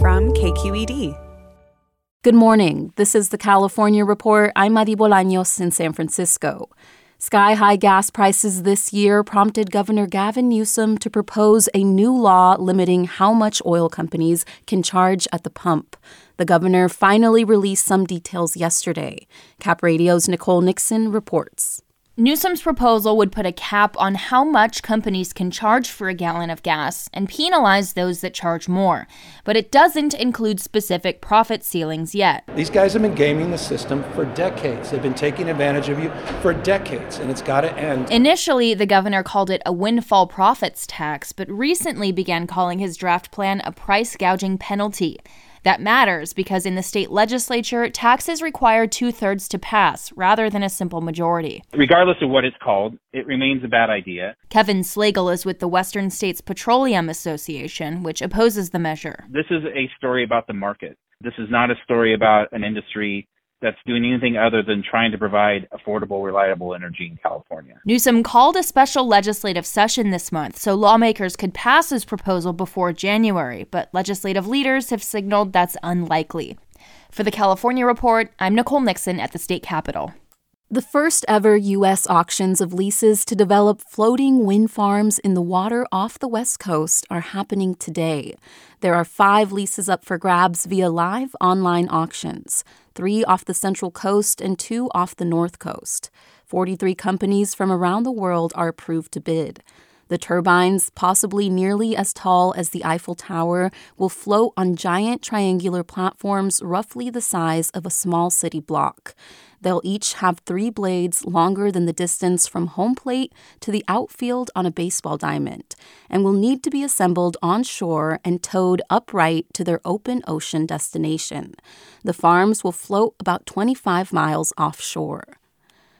From KQED. Good morning. This is the California Report. I'm Madi Bolaños in San Francisco. Sky high gas prices this year prompted Governor Gavin Newsom to propose a new law limiting how much oil companies can charge at the pump. The governor finally released some details yesterday. Cap Radio's Nicole Nixon reports. Newsom's proposal would put a cap on how much companies can charge for a gallon of gas and penalize those that charge more. But it doesn't include specific profit ceilings yet. These guys have been gaming the system for decades. They've been taking advantage of you for decades, and it's got to end. Initially, the governor called it a windfall profits tax, but recently began calling his draft plan a price gouging penalty. That matters because in the state legislature, taxes require two thirds to pass rather than a simple majority. Regardless of what it's called, it remains a bad idea. Kevin Slagle is with the Western States Petroleum Association, which opposes the measure. This is a story about the market. This is not a story about an industry that's doing anything other than trying to provide affordable, reliable energy in California. Newsom called a special legislative session this month so lawmakers could pass his proposal before January, but legislative leaders have signaled that's unlikely. For the California Report, I'm Nicole Nixon at the state capitol. The first ever U.S. auctions of leases to develop floating wind farms in the water off the West Coast are happening today. There are five leases up for grabs via live online auctions three off the Central Coast and two off the North Coast. 43 companies from around the world are approved to bid. The turbines, possibly nearly as tall as the Eiffel Tower, will float on giant triangular platforms roughly the size of a small city block. They'll each have three blades longer than the distance from home plate to the outfield on a baseball diamond, and will need to be assembled on shore and towed upright to their open ocean destination. The farms will float about 25 miles offshore.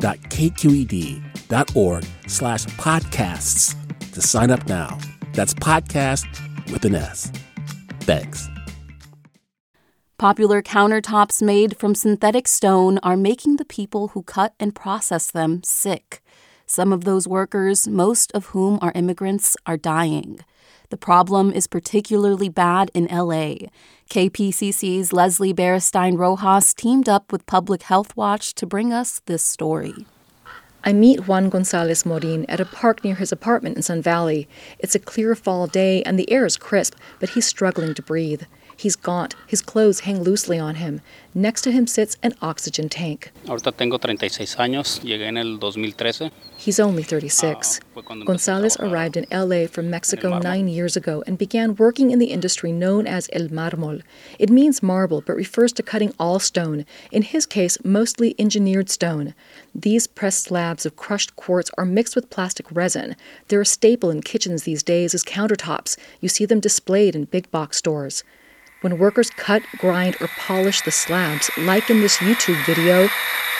donate.kqed.org slash podcasts to sign up now. That's podcast with an S. Thanks. Popular countertops made from synthetic stone are making the people who cut and process them sick. Some of those workers, most of whom are immigrants, are dying. The problem is particularly bad in LA. KPCC's Leslie Berestein Rojas teamed up with Public Health Watch to bring us this story. I meet Juan Gonzalez Morin at a park near his apartment in Sun Valley. It's a clear fall day and the air is crisp, but he's struggling to breathe. He's gaunt, his clothes hang loosely on him. Next to him sits an oxygen tank. Ahorita tengo 36 años, llegué en el 2013. He's only 36. Ah, Gonzalez arrived in LA from Mexico nine years ago and began working in the industry known as El Marmol. It means marble, but refers to cutting all stone, in his case, mostly engineered stone. These pressed slabs of crushed quartz are mixed with plastic resin. They're a staple in kitchens these days as countertops. You see them displayed in big box stores. When workers cut, grind, or polish the slabs, like in this YouTube video,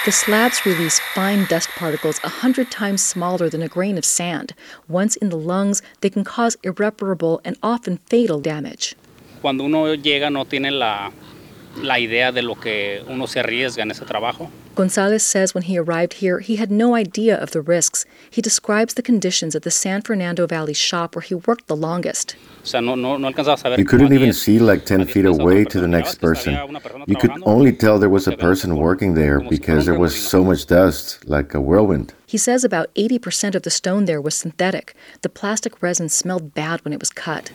the slabs release fine dust particles a hundred times smaller than a grain of sand. Once in the lungs, they can cause irreparable and often fatal damage. Cuando uno llega no tiene la, la idea de lo que uno se arriesga en ese trabajo. Gonzalez says when he arrived here, he had no idea of the risks. He describes the conditions at the San Fernando Valley shop where he worked the longest. You couldn't even see like 10 feet away to the next person. You could only tell there was a person working there because there was so much dust, like a whirlwind. He says about 80% of the stone there was synthetic. The plastic resin smelled bad when it was cut.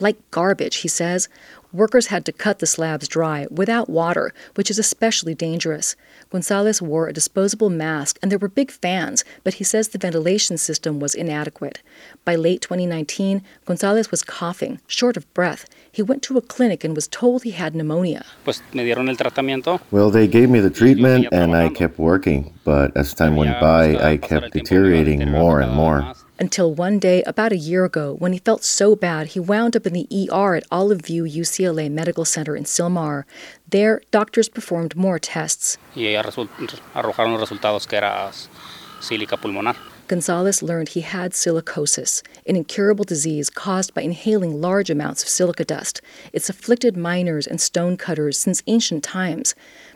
Like garbage, he says. Workers had to cut the slabs dry without water, which is especially dangerous. Gonzalez wore a disposable mask and there were big fans, but he says the ventilation system was inadequate. By late 2019, Gonzalez was coughing, short of breath. He went to a clinic and was told he had pneumonia. Well, they gave me the treatment and I kept working, but as time went by, I kept deteriorating more and more until one day about a year ago when he felt so bad he wound up in the ER at Olive View UCLA Medical Center in Sylmar. There, doctors performed more tests. Gonzalez learned he had silicosis, an incurable disease caused by inhaling large amounts of silica dust. It's afflicted miners and stonecutters since ancient times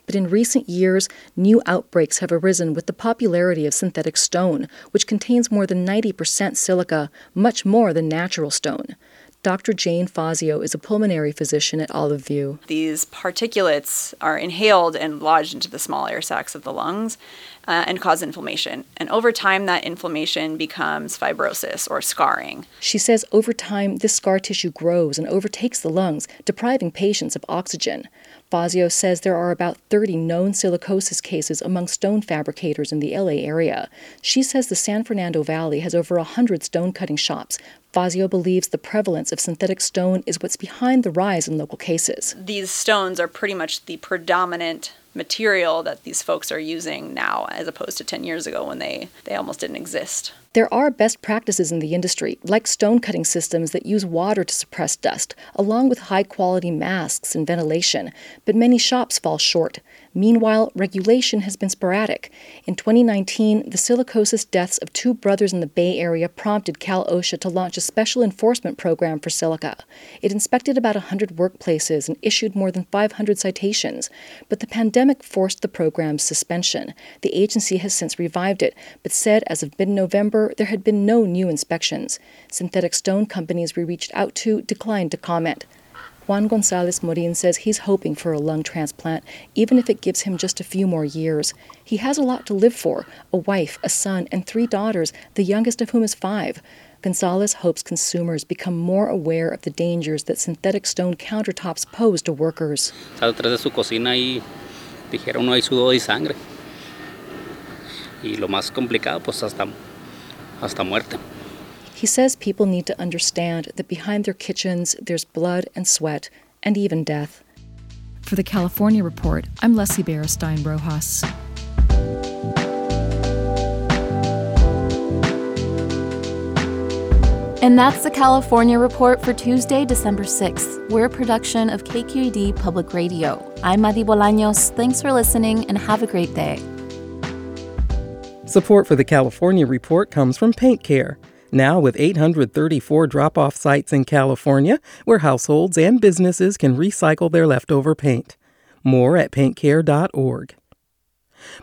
but in recent years, new outbreaks have arisen with the popularity of synthetic stone, which contains more than 90% silica, much more than natural stone. Dr. Jane Fazio is a pulmonary physician at Olive View. These particulates are inhaled and lodged into the small air sacs of the lungs uh, and cause inflammation. And over time, that inflammation becomes fibrosis or scarring. She says over time, this scar tissue grows and overtakes the lungs, depriving patients of oxygen. Fazio says there are about 30 known silicosis cases among stone fabricators in the LA area. She says the San Fernando Valley has over 100 stone cutting shops. Fazio believes the prevalence of synthetic stone is what's behind the rise in local cases. These stones are pretty much the predominant material that these folks are using now as opposed to 10 years ago when they, they almost didn't exist. There are best practices in the industry, like stone cutting systems that use water to suppress dust, along with high quality masks and ventilation, but many shops fall short. Meanwhile, regulation has been sporadic. In 2019, the silicosis deaths of two brothers in the Bay Area prompted Cal OSHA to launch a special enforcement program for silica. It inspected about 100 workplaces and issued more than 500 citations. But the pandemic forced the program's suspension. The agency has since revived it, but said as of mid November there had been no new inspections. Synthetic stone companies we reached out to declined to comment. Juan Gonzalez Morin says he's hoping for a lung transplant, even if it gives him just a few more years. He has a lot to live for a wife, a son, and three daughters, the youngest of whom is five. Gonzalez hopes consumers become more aware of the dangers that synthetic stone countertops pose to workers. De su cocina y dijeron no hay sudor y sangre. Y lo más complicado, pues hasta, hasta muerte. He says people need to understand that behind their kitchens there's blood and sweat and even death. For the California Report, I'm Leslie Berestein Rojas. And that's the California Report for Tuesday, December 6th. We're a production of KQED Public Radio. I'm Madi Bolaños. Thanks for listening and have a great day. Support for the California Report comes from Paint Care now, with 834 drop off sites in California where households and businesses can recycle their leftover paint. More at paintcare.org.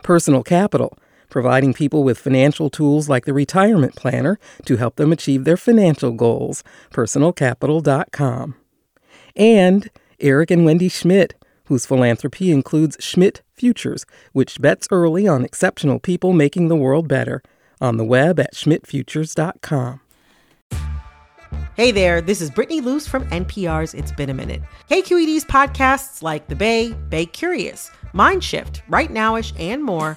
Personal Capital, providing people with financial tools like the retirement planner to help them achieve their financial goals. Personalcapital.com. And Eric and Wendy Schmidt, whose philanthropy includes Schmidt Futures, which bets early on exceptional people making the world better on the web at schmidtfutures.com. Hey there, this is Brittany Luce from NPR's It's Been a Minute. KQED's podcasts like The Bay, Bay Curious, Mind Shift, Right Nowish, and more